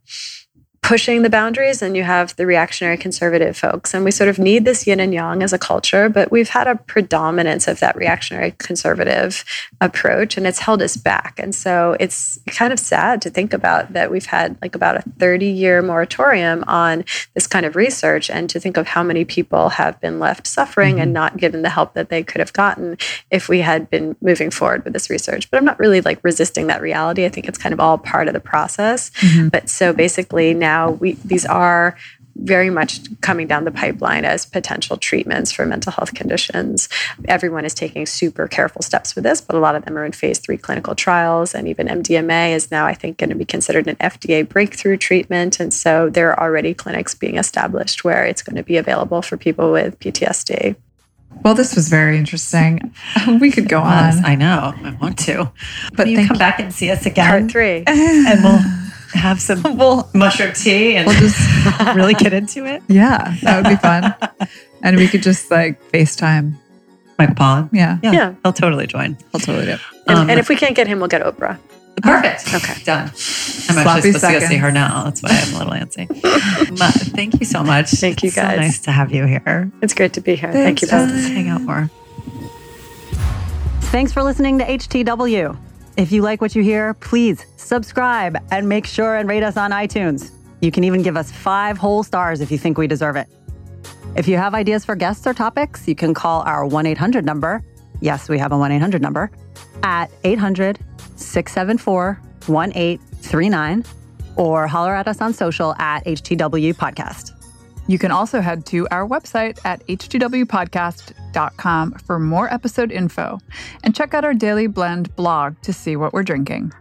pushing the boundaries and you have the reactionary conservative folks. And we sort of need this yin and yang as a culture but we've had a predominance of that reactionary conservative approach and it's held us back. And so it's kind of sad to think about that we've had like about a 30 year moratorium on this kind of research and to think of how many people have been left suffering and mm-hmm. not given the help that they could have gotten if we had been moving forward with this research. But i'm not really like resisting that reality. I think it's kind of all part of the process. Mm-hmm. But so basically now we these are very much coming down the pipeline as potential treatments for mental health conditions. Everyone is taking super careful steps with this, but a lot of them are in phase three clinical trials. And even MDMA is now, I think, going to be considered an FDA breakthrough treatment. And so there are already clinics being established where it's going to be available for people with PTSD. well, this was very interesting. We could go on, I know. I want to. But you come you. back and see us again, Part three. and we'll have some mushroom tea and We'll just really get into it. yeah, that would be fun. and we could just like FaceTime. Mike Pollan. Yeah, Yeah, Yeah. he'll totally join. I'll totally do. it. And, Um, and if we can't get him, we'll get Oprah. Perfect. Okay. Done. I'm Sloppy actually supposed to go see her now. That's why I'm a little antsy. but thank you so much. Thank you, It's so guys. nice to have you here. It's great to be here. Thank you Thanks, both. Let's hang out more. Thanks for listening to HTW. If you like what you hear, please subscribe and make sure and rate us on iTunes. You can even give us five whole stars if you think we deserve it. If you have ideas for guests or topics, you can call our 1 800 number. Yes, we have a 1 800 number at 800 674 1839 or holler at us on social at HTW Podcast. You can also head to our website at h2wpodcast.com for more episode info and check out our Daily Blend blog to see what we're drinking.